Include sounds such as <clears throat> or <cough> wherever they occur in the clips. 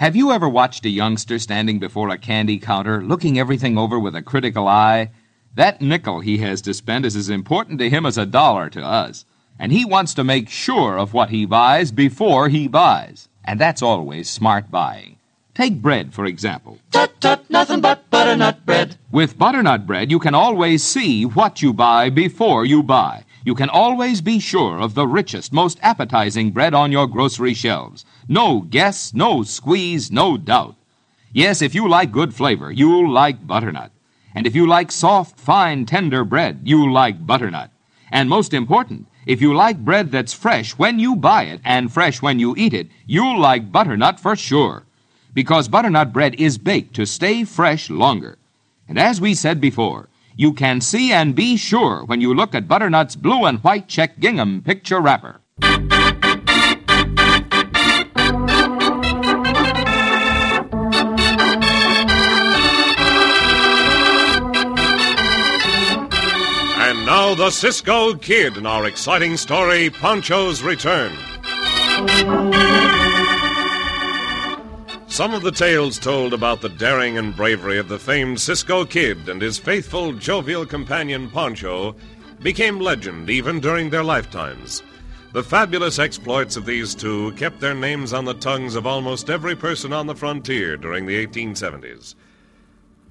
Have you ever watched a youngster standing before a candy counter, looking everything over with a critical eye? That nickel he has to spend is as important to him as a dollar to us. And he wants to make sure of what he buys before he buys. And that's always smart buying. Take bread, for example. Tut tut, nothing but butternut bread. With butternut bread, you can always see what you buy before you buy. You can always be sure of the richest, most appetizing bread on your grocery shelves. No guess, no squeeze, no doubt. Yes, if you like good flavor, you'll like butternut. And if you like soft, fine, tender bread, you'll like butternut. And most important, if you like bread that's fresh when you buy it and fresh when you eat it, you'll like butternut for sure. Because butternut bread is baked to stay fresh longer. And as we said before, you can see and be sure when you look at butternut's blue and white check gingham picture wrapper. And now the Cisco Kid in our exciting story, Pancho's Return. Some of the tales told about the daring and bravery of the famed Cisco Kid and his faithful, jovial companion Pancho became legend even during their lifetimes. The fabulous exploits of these two kept their names on the tongues of almost every person on the frontier during the 1870s.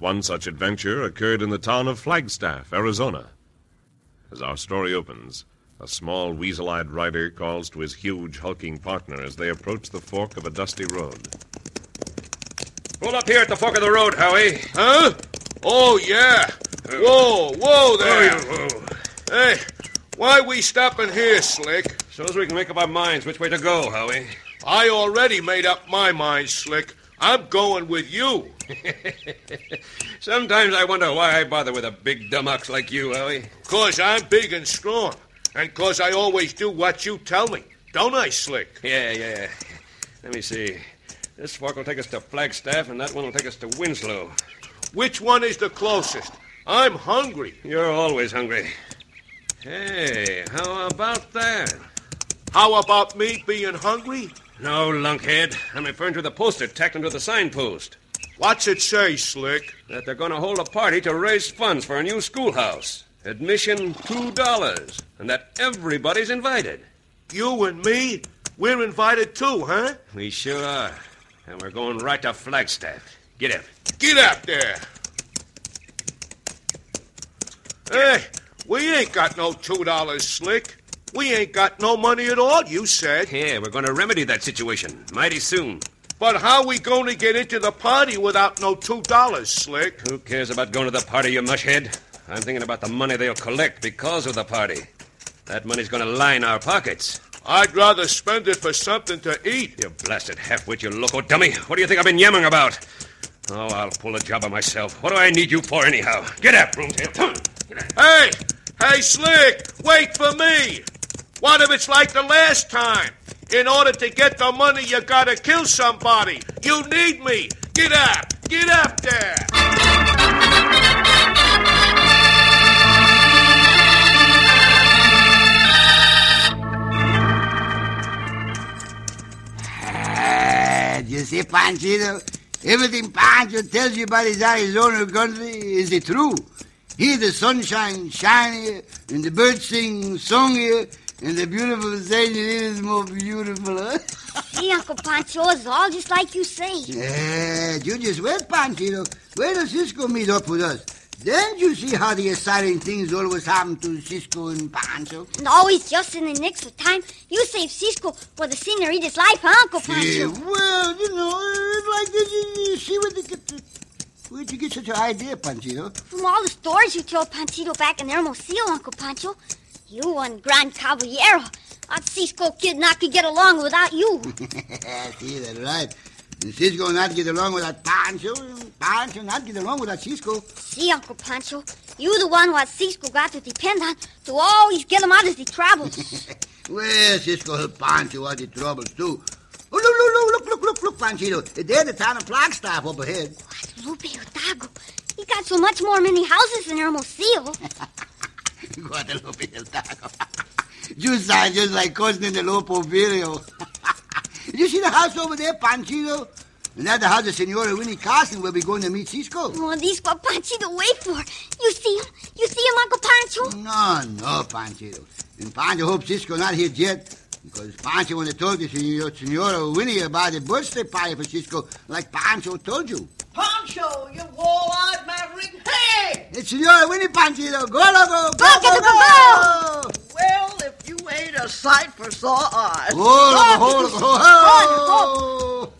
One such adventure occurred in the town of Flagstaff, Arizona. As our story opens, a small, weasel eyed rider calls to his huge, hulking partner as they approach the fork of a dusty road. Pull up here at the fork of the road, Howie. Huh? Oh, yeah. Whoa, whoa there. Oh, whoa. Hey, why we stopping here, Slick? So as we can make up our minds which way to go, Howie. I already made up my mind, Slick. I'm going with you. <laughs> Sometimes I wonder why I bother with a big dumb ox like you, Howie. Cause I'm big and strong. And cause I always do what you tell me. Don't I, Slick? Yeah, yeah. Let me see. This fork will take us to Flagstaff, and that one will take us to Winslow. Which one is the closest? I'm hungry. You're always hungry. Hey, how about that? How about me being hungry? No, lunkhead. I'm referring to the poster tacked onto the signpost. What's it say, Slick? That they're going to hold a party to raise funds for a new schoolhouse. Admission $2. And that everybody's invited. You and me? We're invited too, huh? We sure are. And we're going right to Flagstaff. Get up. Get up there. Hey, we ain't got no two dollars, Slick. We ain't got no money at all, you said. Yeah, we're going to remedy that situation mighty soon. But how we going to get into the party without no two dollars, Slick? Who cares about going to the party, you mushhead? I'm thinking about the money they'll collect because of the party. That money's going to line our pockets. I'd rather spend it for something to eat. You blasted half-wit, you loco dummy. What do you think I've been yammering about? Oh, I'll pull a job of myself. What do I need you for, anyhow? Get up, broomtail. Hey, hey, Slick, wait for me. What if it's like the last time? In order to get the money, you gotta kill somebody. You need me. Get up, get up there. You see, Panchito? Everything Pancho tells you about his Arizona country is the true. Here the sunshine shinier, and the birds sing songier, and the beautiful thing is more beautiful, huh? <laughs> See, Uncle Pancho, it's all just like you say. Yeah, you just wait, Panchito. Wait till Cisco meet up with us. Then you see how the exciting things always happen to Cisco and Pancho. And always just in the nick of time, you save Cisco for the scenery, senorita's life, huh, Uncle Yeah, Pancho? well, you know, it's like this. You, see what the... Where'd you get such an idea, Panchito? From all the stories you told Panchito back in Hermosillo, Uncle Pancho. You and Gran Caballero. That Cisco kid not could get along without you. <laughs> See, that's right. And Cisco not get along with that Pancho, Pancho not get along with that Cisco. See, Uncle Pancho, you the one what Cisco got to depend on to always get him out of the troubles. <laughs> Well, Cisco helped Pancho out of troubles, too. Oh, look, look, look, look, look, look, look, Panchito. There's the town of Flagstaff up ahead. What, Lupe Hidalgo. He got so much more many houses than Hermosillo. Guadalupe Taco. Just, uh, just like cousin in the You see the house over there, Panchito? And that's the house of Senora Winnie Carson where we're going to meet Cisco. Oh, these what Panchito wait for. You see him? You see him, Uncle Pancho? No, no, Panchito. And Pancho hopes Cisco not here yet. Because Pancho want to talk to Senor, Senora Winnie about the birthday party for Cisco, like Pancho told you. Pancho, you wall-eyed maverick. Hey! It's Senora Winnie, Panchito. Go, go, go, Go, go, go, go. Well, if you ain't a sight for sore eyes. Hold on, hold on, hold on.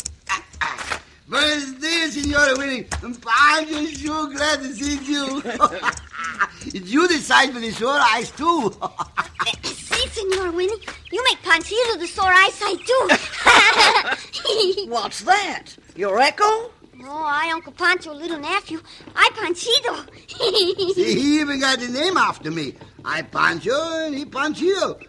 Birthday, Senora Winnie. I'm just so glad to see you. <laughs> it's you decide for the sore eyes, too. <laughs> See, Senor Winnie, you make Panchito the sore eyesight, too. <laughs> What's that? Your echo? No, I, Uncle Pancho, little nephew. I, Panchito. <laughs> See, he even got the name after me. I Pancho and he Panchito.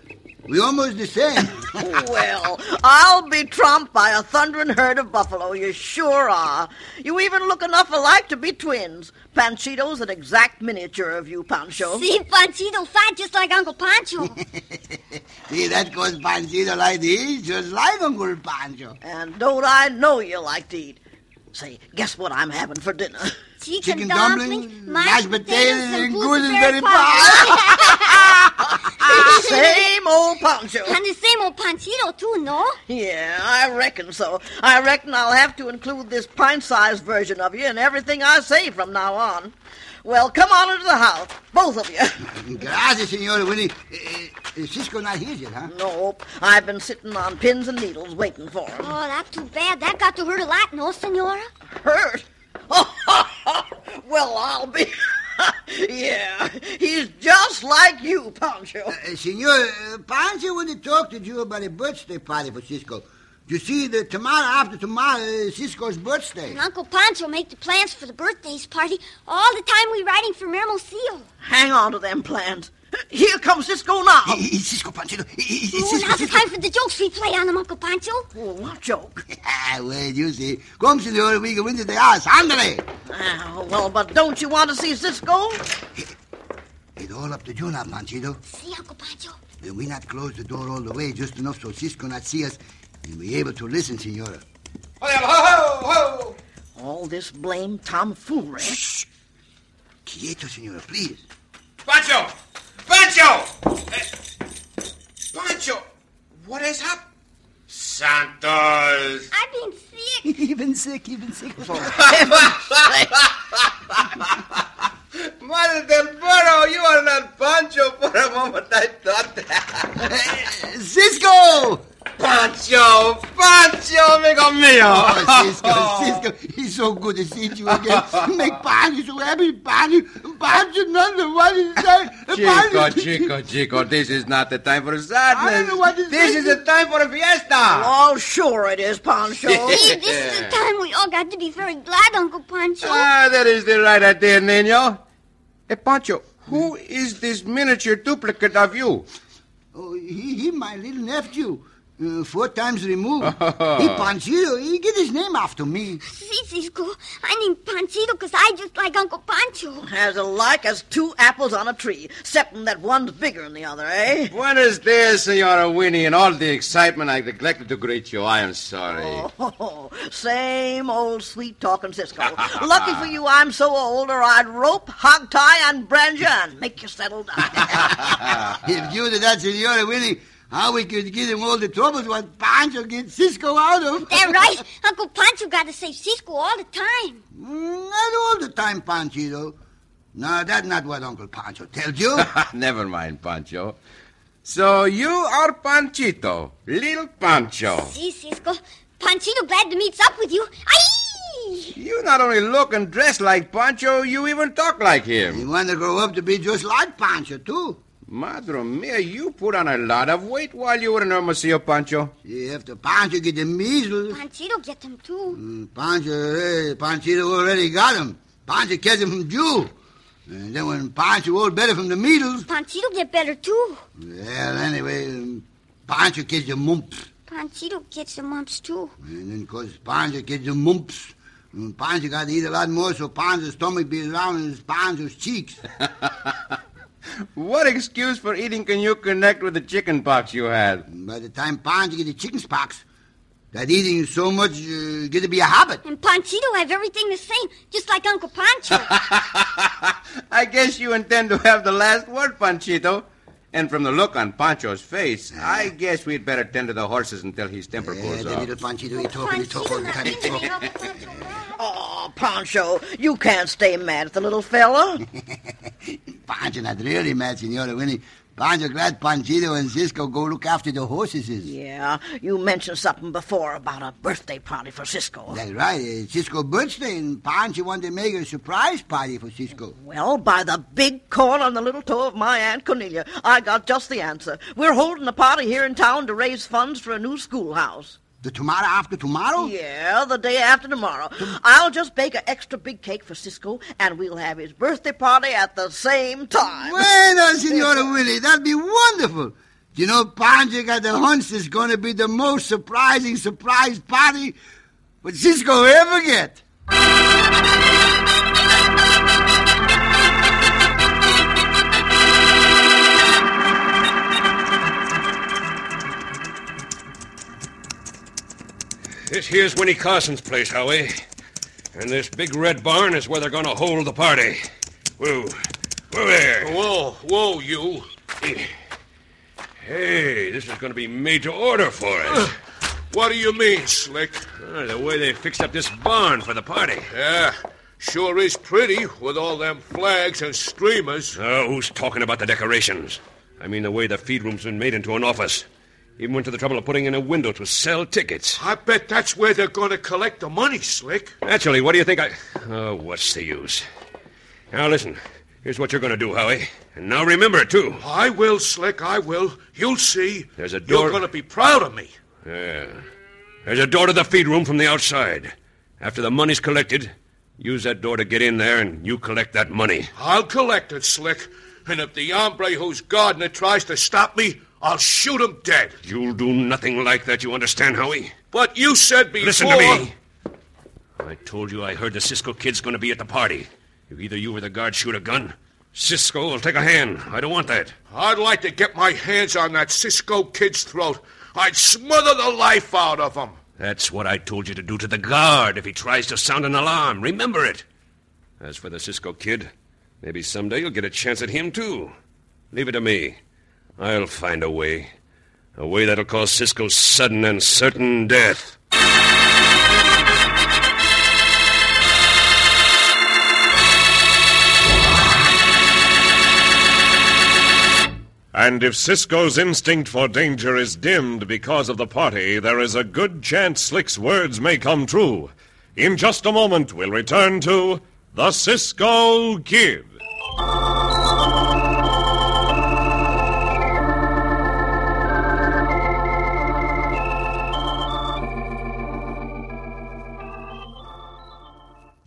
We almost the same. <laughs> well, I'll be trumped by a thundering herd of buffalo. You sure are. You even look enough alike to be twins. Panchito's an exact miniature of you, Pancho. See, Panchito fat just like Uncle Pancho. <laughs> See, that goes Panchito like this, just like Uncle Pancho. And don't I know you like to eat? Say, guess what I'm having for dinner? Chicken, Chicken dumpling, dumpling, mashed potatoes, and gooseberry pie. <laughs> Same old Pancho. and the same old Panchito, too, no? Yeah, I reckon so. I reckon I'll have to include this pint-sized version of you in everything I say from now on. Well, come on into the house, both of you. <laughs> Gracias, Senora Winnie. Uh, uh, Cisco not here yet, huh? Nope, I've been sitting on pins and needles waiting for him. Oh, that's too bad. That got to hurt a lot, no, Senora? Hurt? <laughs> <laughs> well, I'll be. yeah, he's just like you, Pancho. Uh, Senor, uh, Pancho want to talk to you about a birthday party for Cisco. You see, the tomorrow after tomorrow is Cisco's birthday. And Uncle Pancho make the plans for the birthdays party all the time we riding from Hermosillo. Hang on to them plans. Here comes Cisco now. He- he- Cisco, Panchito. He- he- he- Oh, Cisco, now's the time for the jokes we play on them, Uncle Pancho. Oh, what joke? <laughs> Ah, well, you see. Come, Senor, we go into the house. Ándale. Ah, well, but don't you want to see Cisco? It's all up to you now, Panchito. See, Uncle Pancho? Then we not close the door all the way, just enough so Cisco not see us, and we able to listen, Senora. All this blame tomfoolery. Quieto, Senora, please. Pancho! Pancho! Eh, Pancho! What is up? Santos! I've been sick. <laughs> even sick, even sick. <laughs> Madre del Burro, you are not Pancho. For a moment I thought that. <laughs> Cisco! Pancho! Pancho, amigo mío! Oh, Cisco, Cisco, he's so good to see you again. Make Pancho so happy, Pancho. Pancho, none of what is that? Chico, Chico, Chico, this is not the time for sadness. I sadness. don't know what to This say. is the time for a fiesta. Oh, sure it is, Pancho. <laughs> See, this is the time we all got to be very glad, Uncle Pancho. Ah, that is the right idea, Nino. Hey, Pancho, who is this miniature duplicate of you? Oh, he, he my little nephew. Uh, four times removed. <laughs> he Panchito, he get his name after me. See, Cisco, I named Panchito because I just like Uncle Pancho. As alike as two apples on a tree, excepting that one's bigger than the other, eh? Buenos dias, Senora Winnie. In all the excitement, I neglected to greet you. I am sorry. Oh, <laughs> same old sweet talking Cisco. <laughs> Lucky for you, I'm so old, or I'd rope, hog tie, and brand you and make you settle down. if you did that, Senora Winnie, how we could give him all the troubles what Pancho get Cisco out of. That right? Uncle Pancho got to save Cisco all the time. Mm, Not all the time, Panchito. No, that's not what Uncle Pancho tells you. <laughs> Never mind, Pancho. So you are Panchito, little Pancho. See, Cisco, Panchito glad to meet up with you. Aye! You You not only look and dress like Pancho, you even talk like him. You want to grow up to be just like Pancho, too. Madre mia, you put on a lot of weight while you were in Hermosillo, Pancho. See, after Pancho get the measles, Panchito get them too. mm, Pancho, eh, Panchito already got them. Pancho catch them from Jew. And then when Pancho old better from the measles, Panchito get better too. well, anyway, um, Pancho catch the mumps. Panchito gets the mumps too. And then, cause Pancho gets the mumps, and Pancho got to eat a lot more, so Pancho's stomach be around his Pancho's cheeks. <laughs> What excuse for eating can you connect with the chicken pox you had? By the time Pancho get the chicken's pox, that eating so much uh, get to be a habit. And Panchito have everything the same, just like Uncle Pancho. <laughs> I guess you intend to have the last word, Panchito. And from the look on Pancho's face, I guess we'd better tend to the horses until his temper Yeah, cools the off. little Panchito, he talk and he talk all the time. He easy talk. Oh, Pancho, you can't stay mad at the little fella. <laughs> Pancho not really mad, Senora Winnie. Pancho glad Panchito and Cisco go look after the horses. yeah, you mentioned something before about a birthday party for Cisco. That's right. Uh, Cisco birthday, and Pancho wanted to make a surprise party for Cisco. Well, by the big corn on the little toe of my Aunt Cornelia, I got just the answer. We're holding a party here in town to raise funds for a new schoolhouse. The tomorrow after tomorrow? Yeah, the day after tomorrow. I'll just bake an extra big cake for Cisco, and we'll have his birthday party at the same time. Bueno, Senora <laughs> Willie, that'd be wonderful. You know, Pancho got the hunch it's going to be the most surprising surprise party what Cisco ever get. This here's Winnie Carson's place, Howie. And this big red barn is where they're going to hold the party. Whoa. Whoa there. Whoa, whoa, you. <clears throat> Hey, this is going to be made to order for us. What do you mean, Slick? Ah, the way they fixed up this barn for the party. Yeah, sure is pretty with all them flags and streamers. Oh, who's talking about the decorations? I mean the way the feed room's been made into an office. Even went to the trouble of putting in a window to sell tickets. I bet that's where they're going to collect the money, Slick. Naturally, what do you think I. Oh, what's the use? Now, listen. Here's what you're going to do, Howie. And now remember it, too. I will, Slick, I will. You'll see. There's a door- You're going to be proud of me. Yeah. There's a door to the feed room from the outside. After the money's collected, use that door to get in there and you collect that money. I'll collect it, Slick. And if the hombre who's guarding it tries to stop me, I'll shoot him dead. You'll do nothing like that, you understand, Howie? But you said before... Listen to me. I told you I heard the Cisco kid's going to be at the party. If either you or the guard shoot a gun, Cisco will take a hand. I don't want that. I'd like to get my hands on that Cisco kid's throat. I'd smother the life out of him. That's what I told you to do to the guard if he tries to sound an alarm. Remember it. As for the Cisco kid, maybe someday you'll get a chance at him, too. Leave it to me. I'll find a way. A way that'll cause Cisco sudden and certain death. And if Cisco's instinct for danger is dimmed because of the party, there is a good chance Slick's words may come true. In just a moment, we'll return to The Cisco Kid.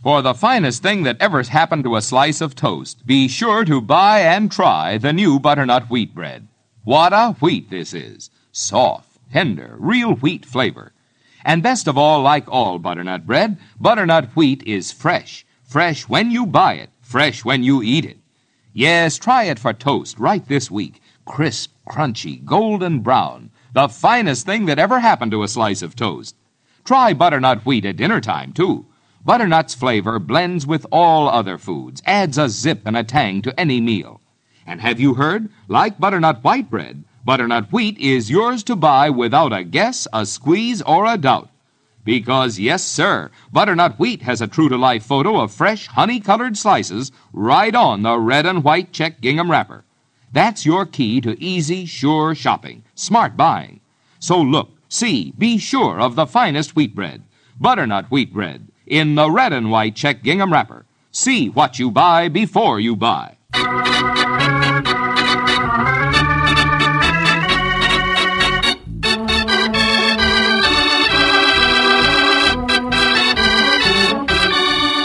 For the finest thing that ever happened to a slice of toast, be sure to buy and try the new butternut wheat bread. What a wheat this is! Soft, tender, real wheat flavor. And best of all, like all butternut bread, butternut wheat is fresh. Fresh when you buy it, fresh when you eat it. Yes, try it for toast right this week. Crisp, crunchy, golden brown. The finest thing that ever happened to a slice of toast. Try butternut wheat at dinner time, too. Butternut's flavor blends with all other foods, adds a zip and a tang to any meal. And have you heard? Like butternut white bread, butternut wheat is yours to buy without a guess, a squeeze, or a doubt. Because, yes, sir, butternut wheat has a true to life photo of fresh, honey colored slices right on the red and white check gingham wrapper. That's your key to easy, sure shopping, smart buying. So look, see, be sure of the finest wheat bread. Butternut wheat bread. In the red and white check gingham wrapper. See what you buy before you buy.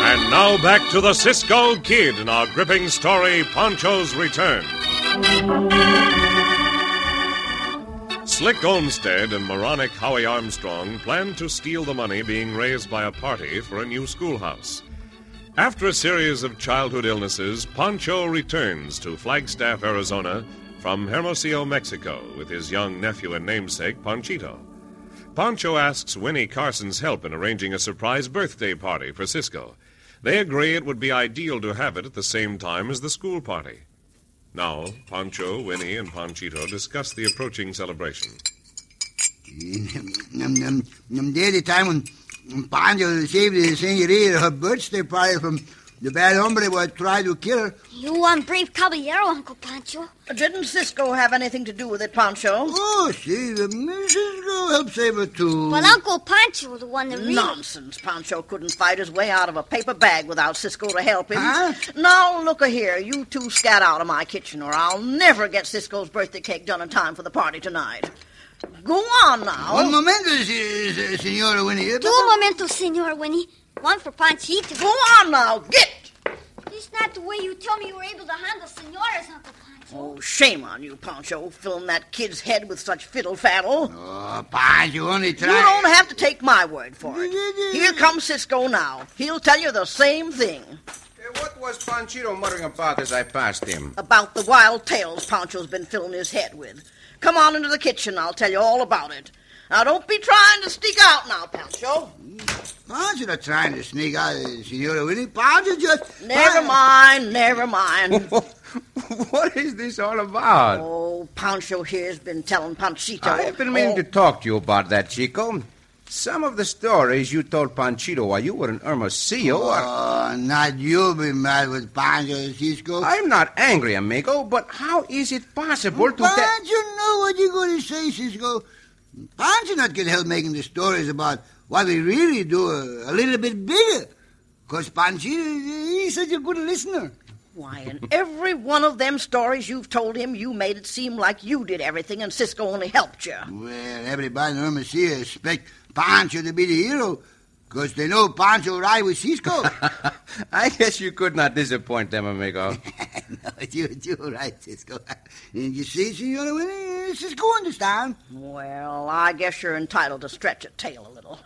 And now back to the Cisco Kid in our gripping story, Pancho's Return. Slick Olmsted and moronic Howie Armstrong planned to steal the money being raised by a party for a new schoolhouse. After a series of childhood illnesses, Pancho returns to Flagstaff, Arizona from Hermosillo, Mexico, with his young nephew and namesake, Panchito. Pancho asks Winnie Carson's help in arranging a surprise birthday party for Cisco. They agree it would be ideal to have it at the same time as the school party. Now, Pancho, Winnie, and Panchito discuss the approaching celebration. Um, um, um, there the time when Pancho saved the senorita her birthday party from the bad hombre who try to kill her. You one brave caballero, Uncle Pancho. Uh, didn't Cisco have anything to do with it, Pancho? Oh, see, the Mrs. Go help save her, too. But Uncle Pancho, was the one that really... Nonsense. Pancho couldn't fight his way out of a paper bag without Cisco to help him. Huh? Now, look a here. You two scat out of my kitchen, or I'll never get Cisco's birthday cake done in time for the party tonight. Go on now. Un momento, uh, se- uh, se- Senora Winnie. Two momentos, Senor Winnie. One for Panchito. Go on now. Get! It's not the way you tell me you were able to handle senoras, Uncle Pancho. Oh, shame on you, Pancho, filling that kid's head with such fiddle faddle. Oh, Pancho only try. You don't have to take my word for it. <laughs> Here comes Cisco now. He'll tell you the same thing what was Panchito muttering about as I passed him? about the wild tales Pancho's been filling his head with. Come on into the kitchen. I'll tell you all about it. Now, don't be trying to sneak out now, Pancho. Pancho not trying to sneak out, Senora Winnie. Pancho just... Never mind, never mind. <laughs> what is this all about? Oh, Pancho here's been telling Panchito. I've been meaning Oh, to talk to you about that, Chico. Some of the stories you told Panchito while you were in Hermosillo oh, are... Oh, not you be mad with Pancho, Cisco. I'm not angry, amigo, but how is it possible to... Pancho te- know what you're going to say, Cisco. Pancho not going to help making the stories about what we really do a, a little bit bigger. Because Pancho, he's such a good listener. Why, in every one of them stories you've told him, you made it seem like you did everything and Cisco only helped you. Well, everybody in Hermosillo expect Pancho to be the hero. Because they know Pancho ride with Cisco. <laughs> I guess you could not disappoint them, amigo. <laughs> no, you, you're right, Cisco. And <laughs> you see, Senora Winnie, Cisco understand. Well, I guess you're entitled to stretch a tail a little.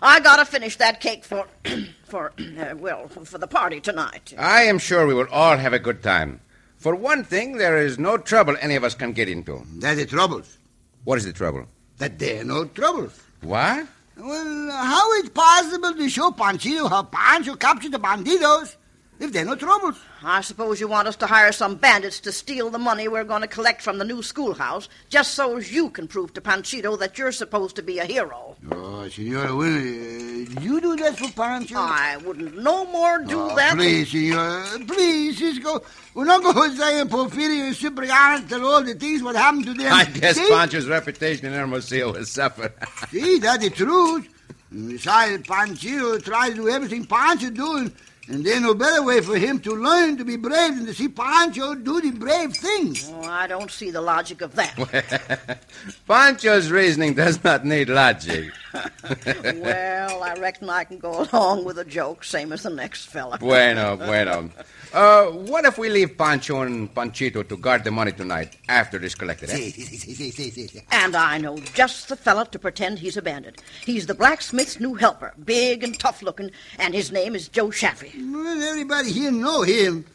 I gotta finish that cake for, <clears throat> for, <clears throat> uh, well, for the party tonight. I am sure we will all have a good time. For one thing, there is no trouble any of us can get into. That's the troubles. What is the trouble? That there are no troubles. What? Well, how is it possible to show Panchito how Pancho captured the bandidos if there are no troubles? I suppose you want us to hire some bandits to steal the money we're going to collect from the new schoolhouse, just so as you can prove to Panchito that you're supposed to be a hero. Oh, Senora Winnie, uh, you do that for Pancho? I wouldn't no more do Oh, that. Please, Senora, please, Cisco. We're not going to say Porfirio and Cipriano tell all the things what happened to them. I guess See? Pancho's reputation in Hermosillo will suffer. See, that's the truth. And Besides, Panchito tried to do everything Pancho doing, and there's no better way for him to learn to be brave than to see Pancho do the brave things. Oh, I don't see the logic of that. <laughs> Pancho's reasoning does not need logic. <laughs> well, I reckon I can go along with a joke, same as the next fella. Bueno, bueno. Uh, what if we leave Pancho and Panchito to guard the money tonight after it is collected? Eh? See, see, see. And I know just the fella to pretend he's a bandit. He's the blacksmith's new helper, big and tough looking, and his name is Joe Shaffy. Well, everybody here know him,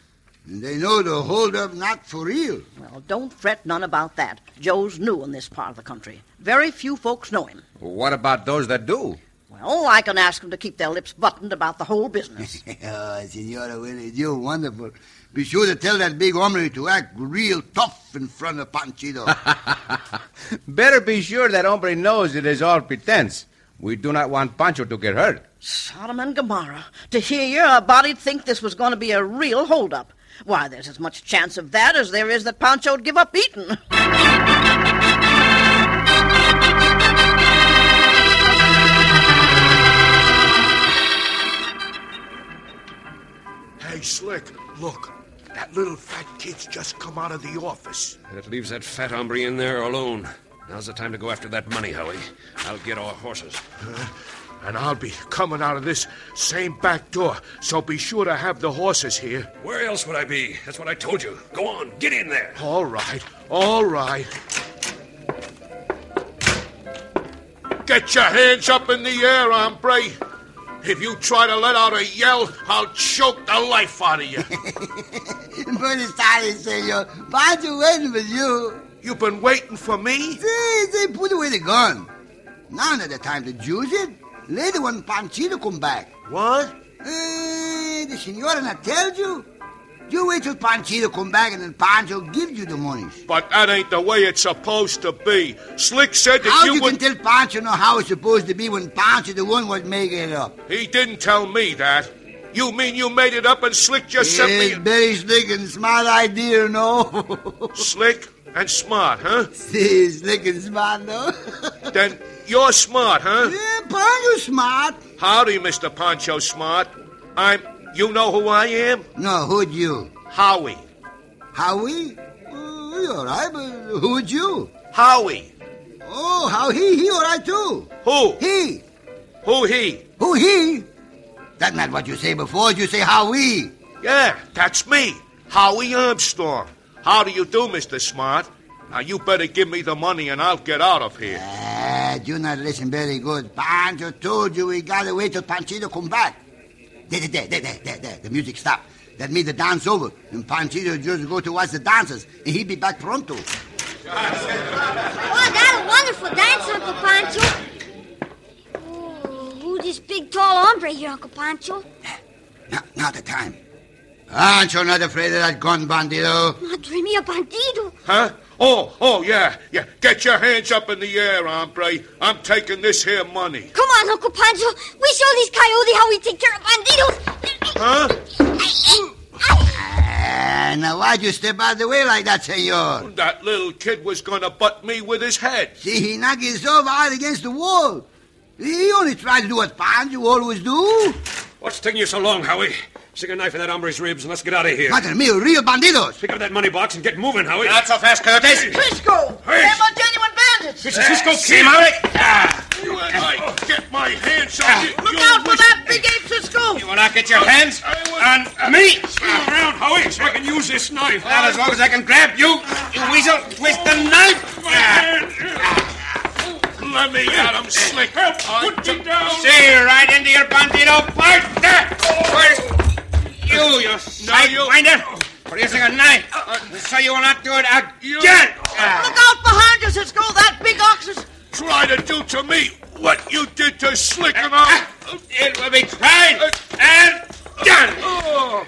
and they know the hold-up not for real. Well, don't fret none about that. Joe's new in this part of the country. Very few folks know him. What about those that do? Well, I can ask them to keep their lips buttoned about the whole business. <laughs> oh, Senora Winnie, you're wonderful. Be sure to tell that big hombre to act real tough in front of Panchito. <laughs> Better be sure that hombre knows it is all pretense. We do not want Pancho to get hurt. Sodom and Gomorrah. To hear you, a body'd think this was going to be a real holdup. Why, there's as much chance of that as there is that Pancho'd give up eating. <laughs> Slick, look. That little fat kid's just come out of the office. That leaves that fat hombre in there alone. Now's the time to go after that money, Howie. I'll get our horses. And I'll be coming out of this same back door, so be sure to have the horses here. Where else would I be? That's what I told you. Go on, get in there. All right, all right. Get your hands up in the air, hombre. If you try to let out a yell, I'll choke the life out of you. Buenos tardes, senor. Pancho waiting for you. You've been waiting for me? They, they put away the gun. Now not the time to use it. Later when Panchito come back. What? Eh, the senora not tell you? You wait till Panchito come back and then Pancho give you the money. But that ain't the way it's supposed to be. Slick said that How you you would. can tell Pancho know how it's supposed to be when Pancho the one was making it up? He didn't tell me that. You mean you made it up and Slick just sent Yes, me. very slick and smart idea, no? <laughs> Slick and smart, huh? See, slick and smart, no? <laughs> Then you're smart, huh? yeah, Pancho smart. Howdy, Mr. Pancho Smart. I'm. You know who I am? No, who'd you? Howie. Howie? Oh, you all right, but who'd you? Howie. Oh, how he? He all right too. Who? He. Who he? Who he? That's not what you say before. You say Howie. Yeah, that's me. Howie Armstrong. How do you do, Mr. Smart? Now, you better give me the money and I'll get out of here. Ah, you not listen very good. Pancho told you we gotta wait till Panchito come back. There, there, there, there, there, there. The music stopped. That means the dance over. And Panchito just go to watch the dancers, and he'd be back pronto. Oh, that a wonderful dance, Uncle Pancho. Oh, who this big tall hombre here, Uncle Pancho? Not, now the time. Pancho not afraid of that gun, bandido. Madre mia, bandido. Huh? Oh, oh, yeah, yeah. Get your hands up in the air, hombre. I'm taking this here money. Come on, Uncle Pancho. We show these coyote how we take care of bandidos. Huh? Ah, now why'd you step out of the way like that, senor? That little kid was gonna butt me with his head. See, he knocked himself out against the wall. He only tried to do what Pancho always do. What's taking you so long, Howie? Stick a knife in that hombre's ribs and let's get out of here. Madre mia, real bandidos. Pick up that money box and get moving, Howie. Not so fast, Coyotes. Cisco! Hey. They're my genuine bandits! It's a Cisco See, kid. Maury? You and I oh, get my hands on ah. you. Look you out for that big ape, Cisco! You will not get your hands on me. Spin around, Howie, so I can use this knife. Not as long as I can grab you, you weasel. Twist the knife. Let me at him, Slick. Put me down. See right into your bandito partner. Oh. Where's you, you you- sidewinder? Producing a knife. So uh, uh, you will not do it again. Look out behind you, Cisco! That big ox is... Try to do to me what you did to Slick uh, and It will be tried and done. Oh.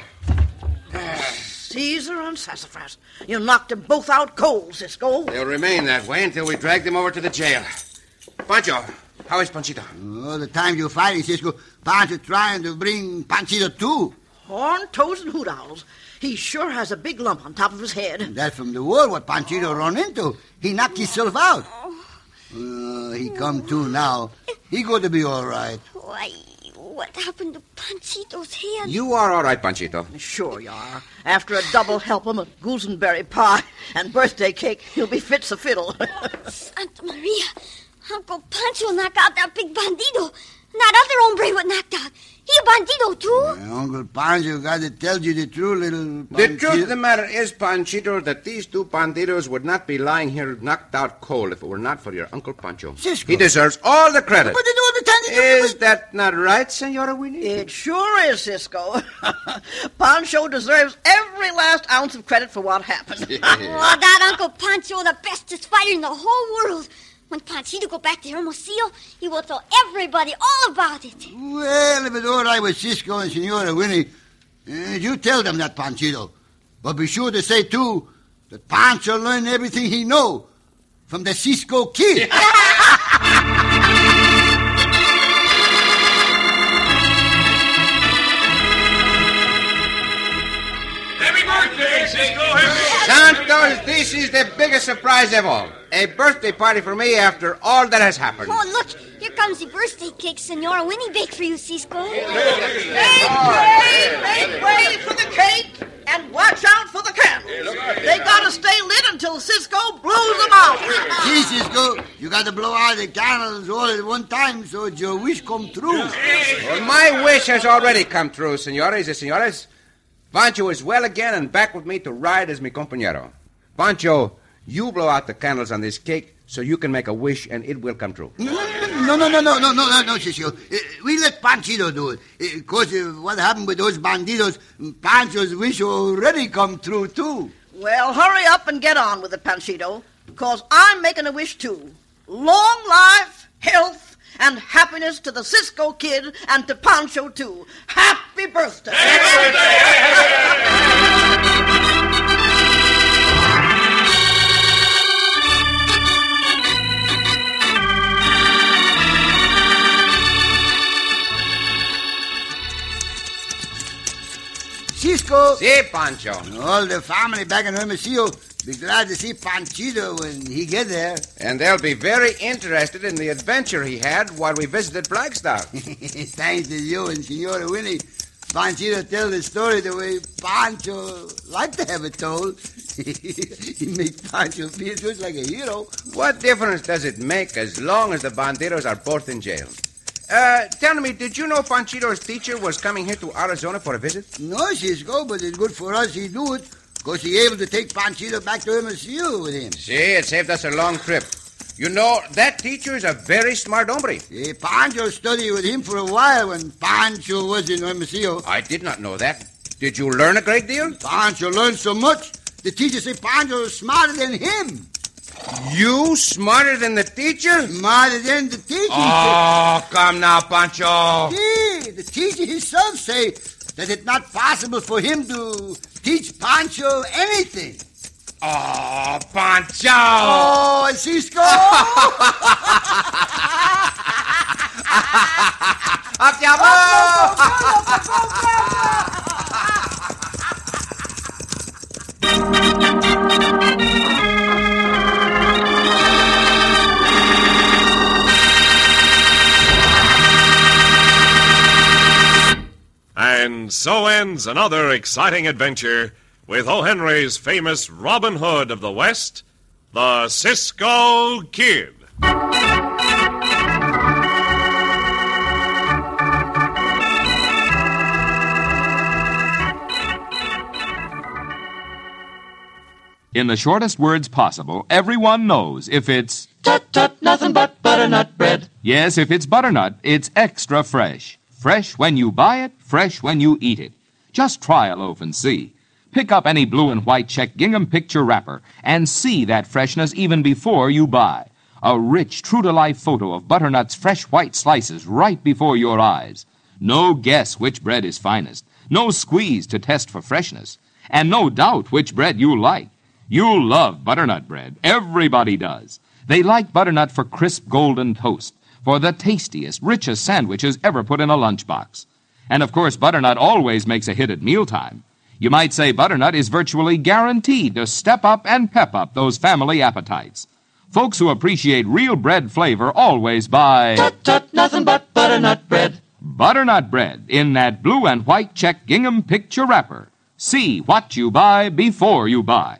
Caesar and Sassafras. You knocked them both out cold, Cisco. They'll remain that way until we drag them over to the jail. Pancho, how is Panchito? All the time you're fighting, Cisco, Pancho trying to bring Panchito too. Horn, toes, and hoot owls. He sure has a big lump on top of his head. That from the wall what Panchito run into. He knocked himself out. Uh, he come to now. He going to be all right. Why, what happened to Panchito's head? You are all right, Panchito. Sure you are. After a double help him of gooseberry pie and birthday cake, he'll be fit to fiddle. <laughs> Santa Maria. Uncle Pancho knocked out that big bandido. And that other hombre was knocked out. He a bandido, too? Uh, Uncle Pancho got to tell you the truth, little The truth of the matter is, Panchito, that these two bandidos would not be lying here knocked out cold if it were not for your Uncle Pancho. Cisco. He deserves all the credit. But they do all the time. they do Is it. that not right, Senora Winnie? it sure is, Cisco. <laughs> Pancho deserves every last ounce of credit for what happened. <laughs> Oh, that Uncle Pancho, the bestest fighter in the whole world. When Panchito go back to Hermosillo, he will tell everybody all about it. Well, if it's all right with Cisco and Senora Winnie, uh, you tell them that, Panchito. But be sure to say, too, that Pancho learned everything he know from the Cisco Kid. <laughs> Happy birthday, Cisco. Happy Santos, this is the biggest surprise of all. A birthday party for me after all that has happened. Oh, look, here comes the birthday cake Senora Winnie baked for you, Cisco. Make way, make way for the cake, and watch out for the candles. They gotta stay lit until Cisco blows them out. See, Cisco, you gotta blow out the candles all at one time so your wish come true. Well, my wish has already come true, senores and senores. Pancho is well again and back with me to ride as mi compañero. Pancho, you blow out the candles on this cake so you can make a wish and it will come true. No, no, no, no, no, no, no, no, Cisco. Uh, we let Panchito do it. Because uh, what happened with those bandidos, Pancho's wish already come true, too. Well, hurry up and get on with it, Panchito, because I'm making a wish too. Long life, health, and happiness to the Cisco Kid and to Pancho too. Happy birthday! Cisco. Si, Pancho. All the family back in Hermosillo be glad to see Panchito when he get there. And they'll be very interested in the adventure he had while we visited Flagstaff. <laughs> Thanks to you and Senora Winnie. Panchito tell the story the way Pancho like to have it told. <laughs> he make Pancho feel just like a hero. What difference does it make as long as the bandidos are both in jail? Uh, tell me, did you know Panchito's teacher was coming here to Arizona for a visit? No, Cisco, but it's good for us he do it. Because he able to take Panchito back to Hermosillo with him. See, it saved us a long trip. You know, that teacher is a very smart hombre. Eh, Pancho studied with him for a while when Pancho was in Hermosillo. I did not know that. Did you learn a great deal? Pancho learned so much, the teacher said Pancho was smarter than him. You smarter than the teacher? Smarter than the teacher. Oh, come now, Pancho. Yeah, the teacher himself say that it's not possible for him to teach Pancho anything. Oh, Pancho. Oh, Cisco. <laughs> And so ends another exciting adventure with O. Henry's famous Robin Hood of the West, the Cisco Kid. In the shortest words possible, everyone knows if it's. Tut tut, nothing but butternut bread. Yes, if it's butternut, it's extra fresh. Fresh when you buy it, fresh when you eat it. Just try a loaf and see. Pick up any blue and white check gingham picture wrapper and see that freshness even before you buy. A rich, true to life photo of butternut's fresh white slices right before your eyes. No guess which bread is finest. No squeeze to test for freshness. And no doubt which bread you like. You love butternut bread. Everybody does. They like butternut for crisp golden toast, for the tastiest, richest sandwiches ever put in a lunchbox. And of course, butternut always makes a hit at mealtime. You might say butternut is virtually guaranteed to step up and pep up those family appetites. Folks who appreciate real bread flavor always buy Tut tut, nothing but butternut bread. butternut bread in that blue and white check gingham picture wrapper. See what you buy before you buy.